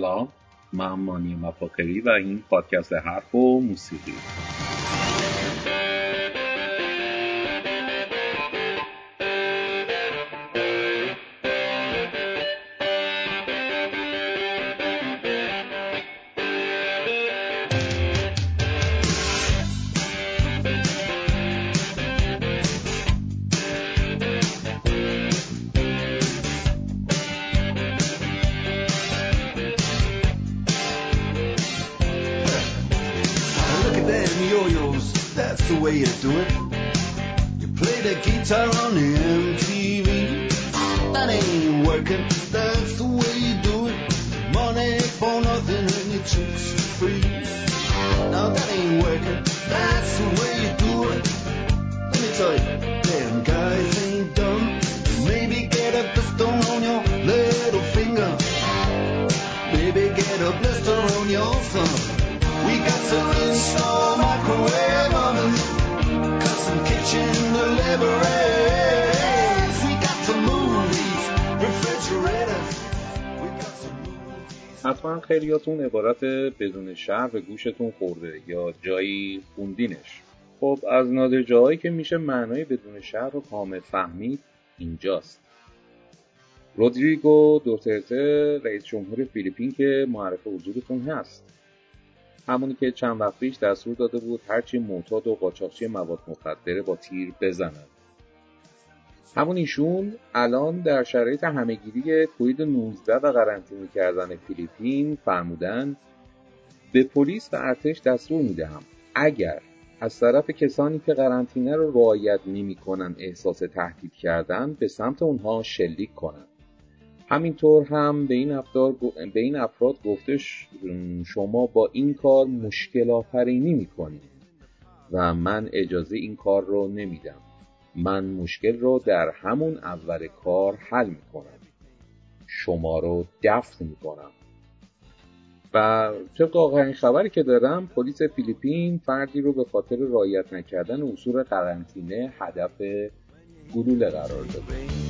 سلام. من مانی مفاخری و این پادکست حرف و موسیقی. Guitar on MTV. That ain't working, that's the way you do it. Money for nothing and your chicks free. Now that ain't working, that's the way you do it. Let me tell you, them guys ain't dumb. Maybe get a blister on your little finger. Maybe get a blister on your thumb. We got some install microwave ovens, custom kitchen deliveries. We got some movies, refrigerators. Some. حتما خیلیاتون عبارت بدون شهر به گوشتون خورده یا جایی خوندینش خب از نادر جاهایی که میشه معنای بدون شهر رو کامل فهمید اینجاست رودریگو دوترته رئیس جمهور فیلیپین که معرف حضورتون هست همونی که چند وقت پیش دستور داده بود هرچی معتاد و قاچاقچی مواد مخدره با تیر بزنن. همون ایشون الان در شرایط همهگیری کووید 19 و قرنطینه کردن فیلیپین فرمودن به پلیس و ارتش دستور می‌دهم اگر از طرف کسانی که قرنطینه رو رعایت نمی‌کنن احساس تهدید کردن به سمت اونها شلیک کنند همینطور هم به این, به این افراد گفتش شما با این کار مشکل آفرینی می‌کنید و من اجازه این کار رو نمیدم. من مشکل رو در همون اول کار حل می‌کنم. شما رو دفن می‌کنم. و طبق آخرین خبری که دارم پلیس فیلیپین فردی رو به خاطر رعایت نکردن اصول قرنطینه هدف گلوله قرار داده.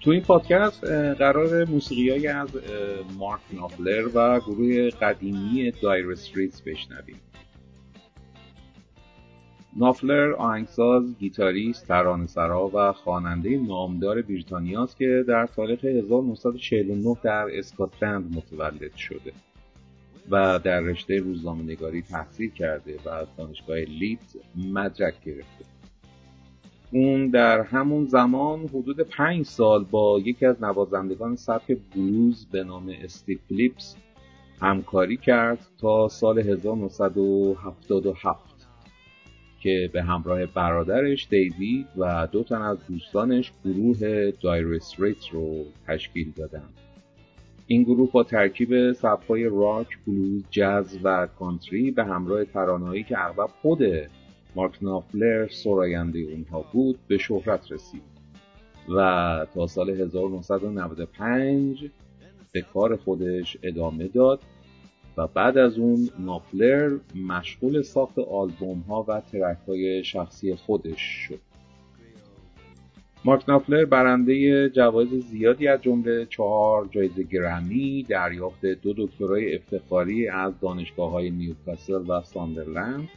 تو این پادکست قرار موسیقیایی از اه، مارک نافلر و گروه قدیمی دایر استریتس بشنویم نافلر آهنگساز، گیتاریست، ترانه‌سرا و خواننده نامدار بریتانیاست که در تاریخ 1949 در اسکاتلند متولد شده و در رشته روزنامه‌نگاری تحصیل کرده و از دانشگاه لیدز مدرک گرفته. اون در همون زمان حدود پنج سال با یکی از نوازندگان سبک بلوز به نام استیو فلیپس همکاری کرد تا سال 1977 که به همراه برادرش دیوید و دو تن از دوستانش گروه دایر استریت رو تشکیل دادند. این گروه با ترکیب سبک‌های راک، بلوز، جاز و کانتری به همراه ترانه‌هایی که اغلب خود مارک نافلر سراینده اونها بود به شهرت رسید. و تا سال 1995 به کار خودش ادامه داد و بعد از اون نافلر مشغول ساخت آلبوم ها و ترک های شخصی خودش شد. مارک نافلر برنده جوایز زیادی از جمله چهار جایزه گرمی دریافت دو دکترای افتخاری از دانشگاه های نیوکاسل و ساندرلند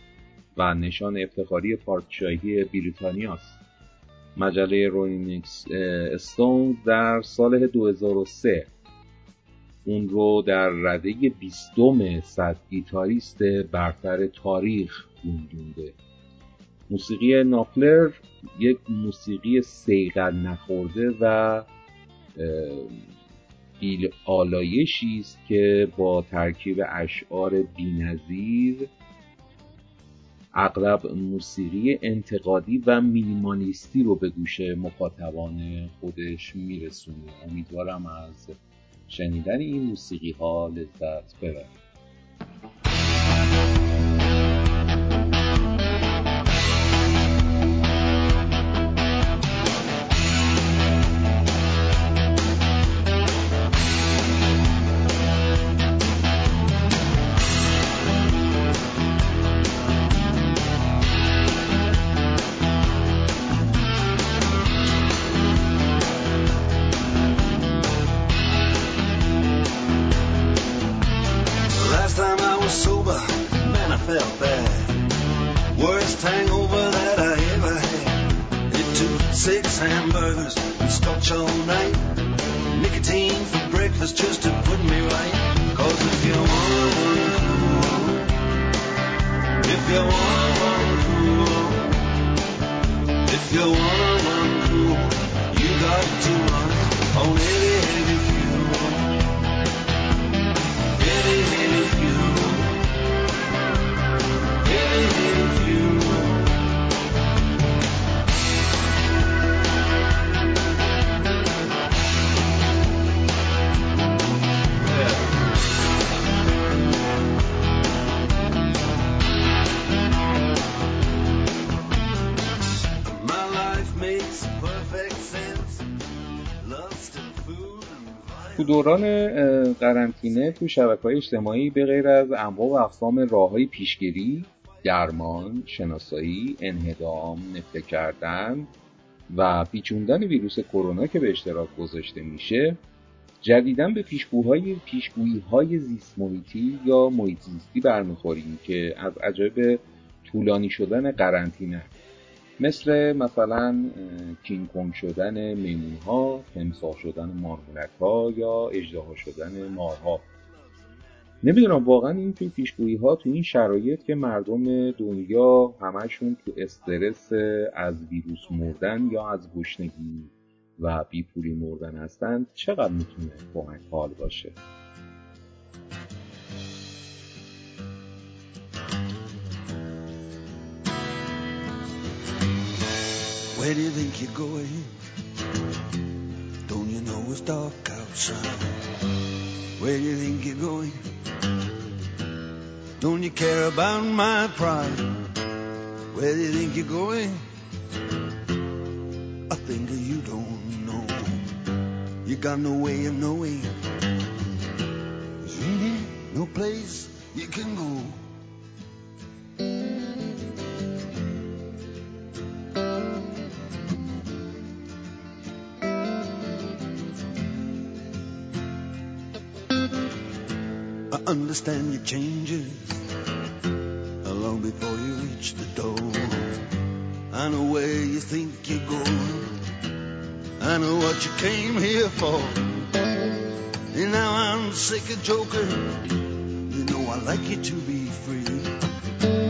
و نشان افتخاری پادشاهی بریتانیاست مجله رولینگ استونز در سال 2003 اون رو در رده بیستم صد گیتاریست برتر تاریخ گنجونده موسیقی نافلر یک موسیقی سیغل نخورده و بیل آلایشی است که با ترکیب اشعار بینظیر اغلب موسیقی انتقادی و مینیمالیستی رو به گوش مخاطبان خودش میرسونه. امیدوارم از شنیدن این موسیقی ها لذت ببرید. If you wanna run cool, you got to run on it. دوران قرنطینه تو شبکه های اجتماعی به غیر از انواع و اقسام راه های پیشگیری درمان، شناسایی، انهدام، نفته کردن و پیچوندن ویروس کرونا که به اشتراک گذاشته میشه جدیدا به پیشگویی پیشگویی های زیست محیطی یا محیط زیستی برمیخوریم که از عجایب طولانی شدن قرنطینه مثل مثلا کینگ کنگ شدن میمون ها تمساح شدن مارمولک ها یا اجدها شدن مارها. نمی‌دونم واقعا این توی پیشگویی ها تو این شرایط که مردم دنیا همشون تو استرس از ویروس مردن یا از گشنگی و بیپولی مردن هستند چقدر می‌تونه کمک حال باشه؟ Where do you think you're going? Don't you know it's dark outside? Where do you think you're going? Don't you care about my pride? Where do you think you're going? I think you don't know. You got no way of knowing. There's really no place you can go. Understand your changes long before you reach the door. I know where you think you're going. I know what you came here for. And now I'm sick of joking. You know I like you to be free.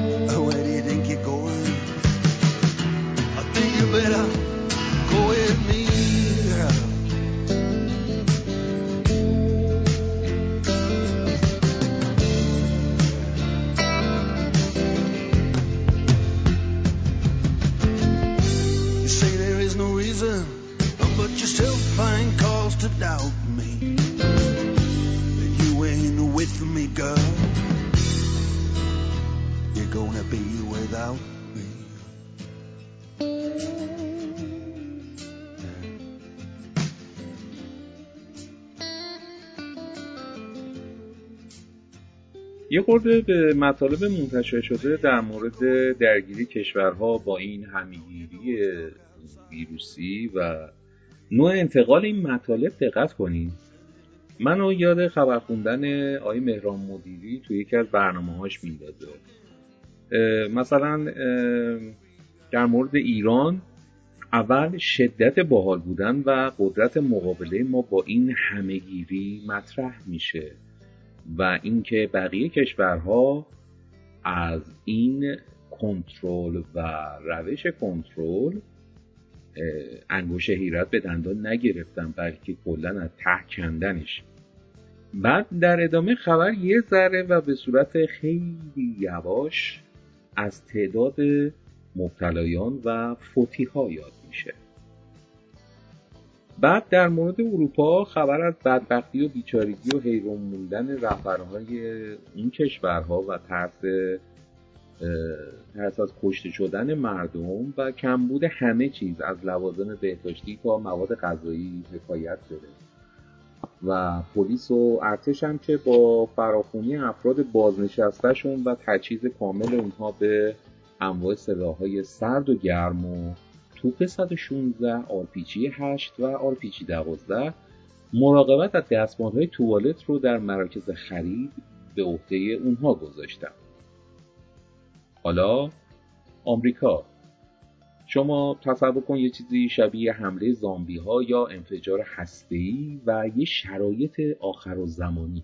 you're gonna be without me. یه خورده به مطالب منتشر شده در مورد درگیری کشورها با این همگیری ویروسی و نوع انتقال این مطالب دقت کنیم منو یاد خبر خوندن آقای مهران مدیری توی یکی از برنامه هاش می‌داده مثلا در مورد ایران اول شدت باحال بودن و قدرت مقابله ما با این همهگیری مطرح میشه و اینکه بقیه کشورها از این کنترل و روش کنترل انگوش حیرت به دندان نگرفتن بلکه کلا از ته کندنش. بعد در ادامه خبر یه ذره و به صورت خیلی یواش از تعداد مبتلایان و فوتی ها یاد میشه. بعد در مورد اروپا خبر از بدبختی و بیچارگی و حیران موندن رهبرهای این کشورها و ترس ترس از کشته شدن مردم و کمبود همه چیز از لوازم بهداشتی تا مواد غذایی حکایت شده. و پلیس و ارتش هم که با فراخونی افراد بازنشستهشون و تجهیز کامل اونها به انواع سلاحهای سرد و گرم و توپ 116 آرپیجی 8 و آرپیجی 12 مراقبت از دستمال های توالت رو در مراکز خرید به عهده اونها گذاشتم حالا آمریکا. شما تصور کن یه چیزی شبیه حمله زامبی ها یا انفجار هسته‌ای و یه شرایط آخرالزمانی.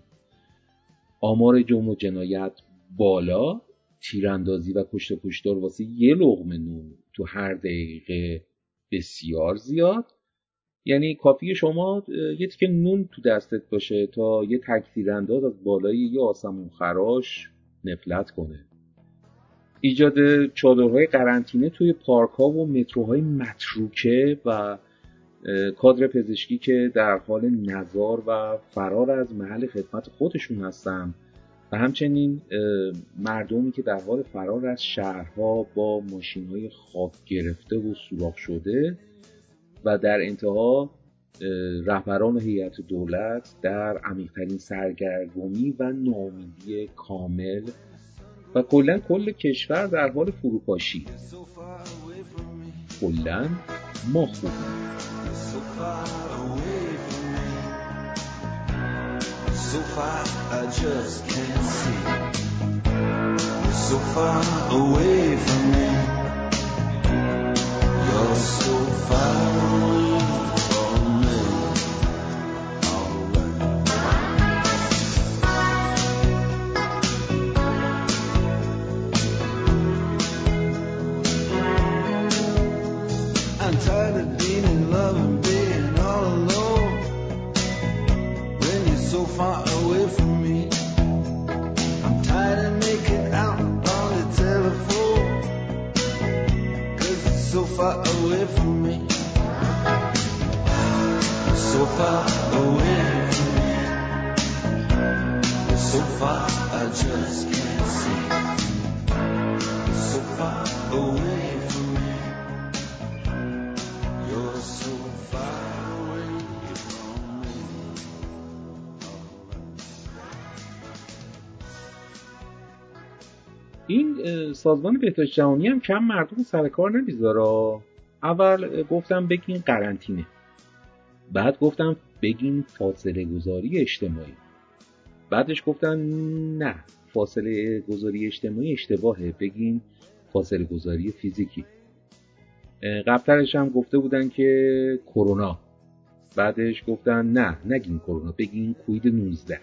آمار جرم و جنایت بالا تیراندازی و کشت کشتار واسه یه لغمه نون تو هر دقیقه بسیار زیاد. یعنی کافی شما یه تیکه نون تو دستت باشه تا یه تک انداز از بالای یه آسمون خراش نفلت کنه. ایجاد چادرهای قرنطینه توی پارک ها و متروهای متروکه و کادر پزشکی که در حال نظار و فرار از محل خدمت خودشون هستن. و همچنین مردمی که در حال فرار از شهرها با ماشین های خاک گرفته و سوراخ شده و در انتها رهبران هیئت دولت در عمیقترین سرگرمی و ناامیدی کامل و کلا کل کشور در حال فروپاشی. کلا ما خوبیم so far I just can't see. You're so far away from me. You're so far away. سازمان بهداشت جهانی هم کم مردم سر کار نمی‌ذاره اول گفتم بگین قرنطینه بعد گفتم بگین فاصله گذاری اجتماعی بعدش گفتن نه فاصله گذاری اجتماعی اشتباهه بگین فاصله گذاری فیزیکی. قبلترش هم گفته بودن که کرونا. بعدش گفتن نه نگین کرونا بگین کوید 19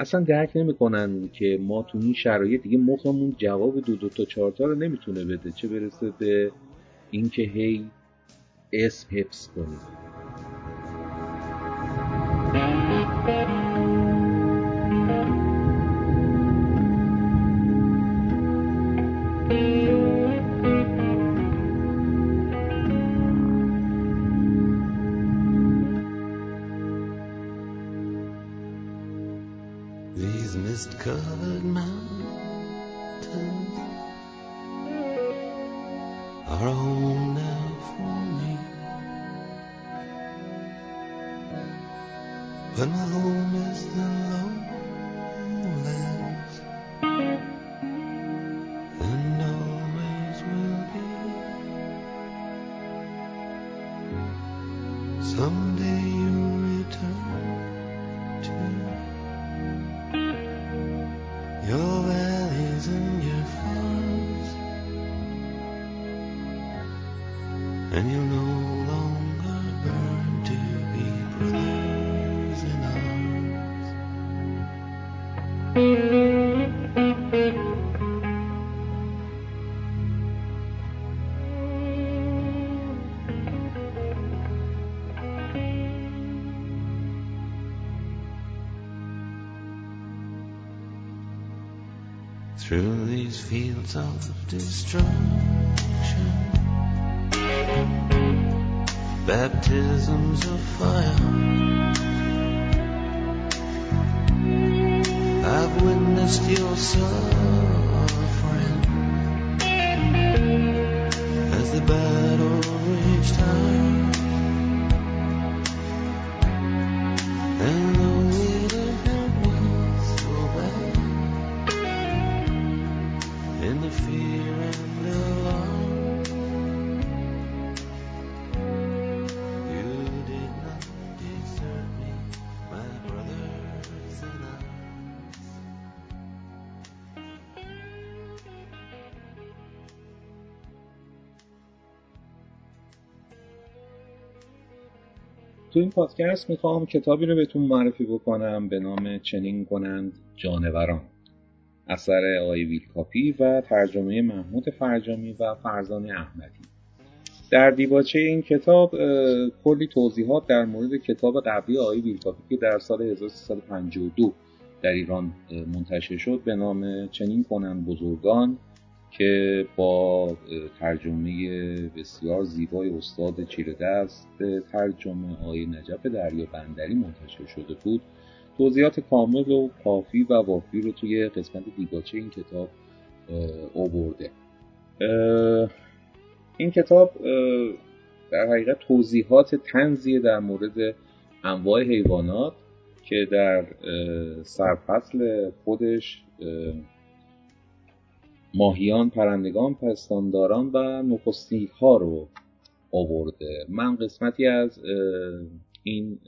اصلا درک نمی‌کنن که ما تو این شرایط دیگه مخمون جواب دو دو تا چهار تا رو نمی‌تونه بده. چه برسه به اینکه هی اسم حفظ کنیم. Is the lowlands through these fields of destruction. Baptisms of fire. I've witnessed your suffering as the battle raged high. تو این پادکست می‌خوام کتابی رو بهتون معرفی بکنم به نام چنین کنند جانوران. اثر آقای ویل کاپی و ترجمه محمود فرجامی و فرزان احمدی. در دیباچه این کتاب کلی توضیحات در مورد کتاب قبلی آقای ویل کاپی که در سال 1352 در ایران منتشر شد به نام چنین کنند بزرگان که با ترجمه بسیار زیبای استاد چیره دست ترجمه آقای نجف دریا بندری منتشر شده بود. توضیحات کامل و کافی و وافی رو توی قسمت دیباچه این کتاب آورده. این کتاب در حقیقت توضیحات تنزیه در مورد انواع حیوانات که در سرفصل خودش ماهیان، پرندگان، پستانداران و نخستیک ها رو آورده. من قسمتی از این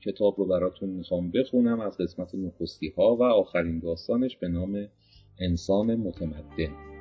کتاب رو براتون می‌خوام بخونم. از قسمت نخستی ها و آخرین داستانش به نام انسان متمدن.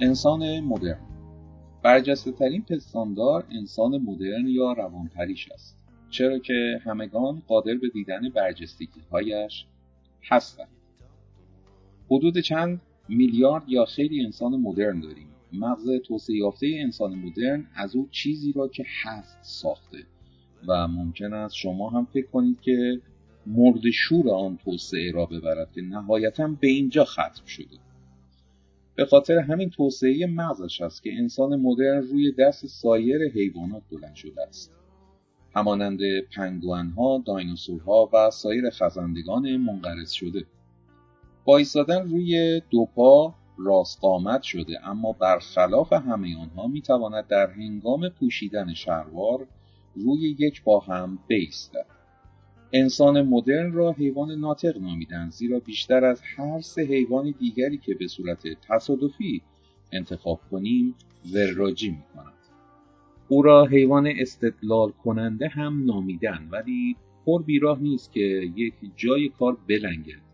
انسان مدرن. برجسته ترین پستاندار انسان مدرن یا روانپریش است. چرا که همگان قادر به دیدن برجستگی هایش هستند. حدود چند میلیارد یا خیلی انسان مدرن داریم. مغز توسعه یافته انسان مدرن از او چیزی را که هست ساخته. و ممکن است شما هم فکر کنید که مرد شور آن توسعه را ببرد که نهایتا به اینجا ختم شده. به خاطر همین توسعه مغزش است که انسان مدرن روی دست سایر حیوانات بلند شده است. همانند پنگوئنها، دایناسورها و سایر خزندگان منقرض شده. با ایستادن روی دو پا راست قامت شده اما برخلاف همه آنها می‌تواند در هنگام پوشیدن شلوار روی یک پا هم بایستد انسان مدرن را حیوان ناطق نامیدند زیرا بیشتر از هر سه حیوان دیگری که به صورت تصادفی انتخاب کنیم وراجی می کند. او را حیوان استدلال کننده هم نامیدن ولی پر بیراه نیست که یک جای کار بلنگد.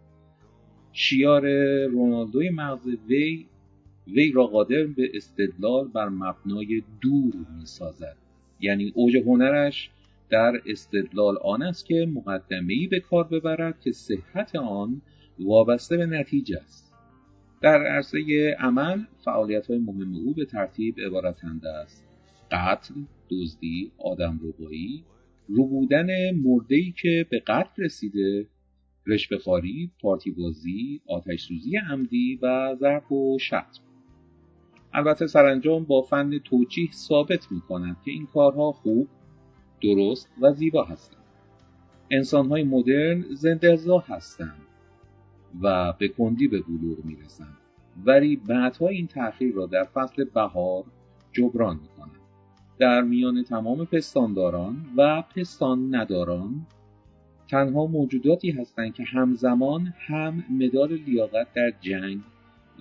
شیار رونالدوی مغز وی وی را قادر به استدلال بر مبنای دور می سازد. یعنی اوج هنرش در استدلال آن است که مقدمه‌ای به کار ببرد که صحت آن وابسته به نتیجه است. در عرصه عمل فعالیت‌های مهم او به ترتیب عبارتند است قتل، دزدی، آدمربایی، ربودن مرده‌ای که به قتل رسیده، رشوه‌خواری، پارتیبازی، آتش‌سوزی عمدی و ضرب و شتم. البته سرانجام با فن توجیه ثابت می کنند که این کارها خوب، درست و زیبا هستند. انسانهای مدرن زندهزا هستند و به کندی به بلوغ می رسند. ولی بعدها این تأخیر را در فصل بهار جبران می کنند. در میان تمام پستانداران و پستان نداران تنها موجوداتی هستند که همزمان هم مدال لیاقت در جنگ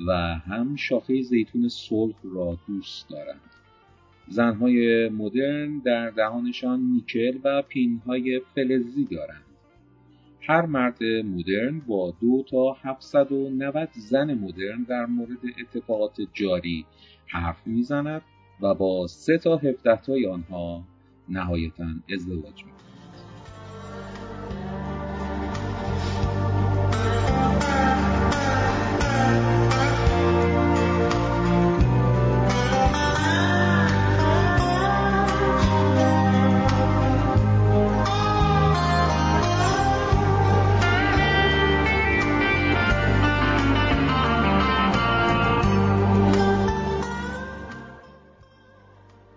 و هم شاخه زیتون صلح را دوست دارند. زنهای مدرن در دهانشان نیکل و پینهای فلزی دارند. هر مرد مدرن با دو تا 790 زن مدرن در مورد اتفاقات جاری حرف می‌زند و با سه تا 17 تای آنها نهایتا ازدواج می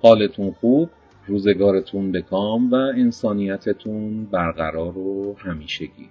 حالتون خوب روزگارتون به کام و انسانیتتون برقرار و همیشگی.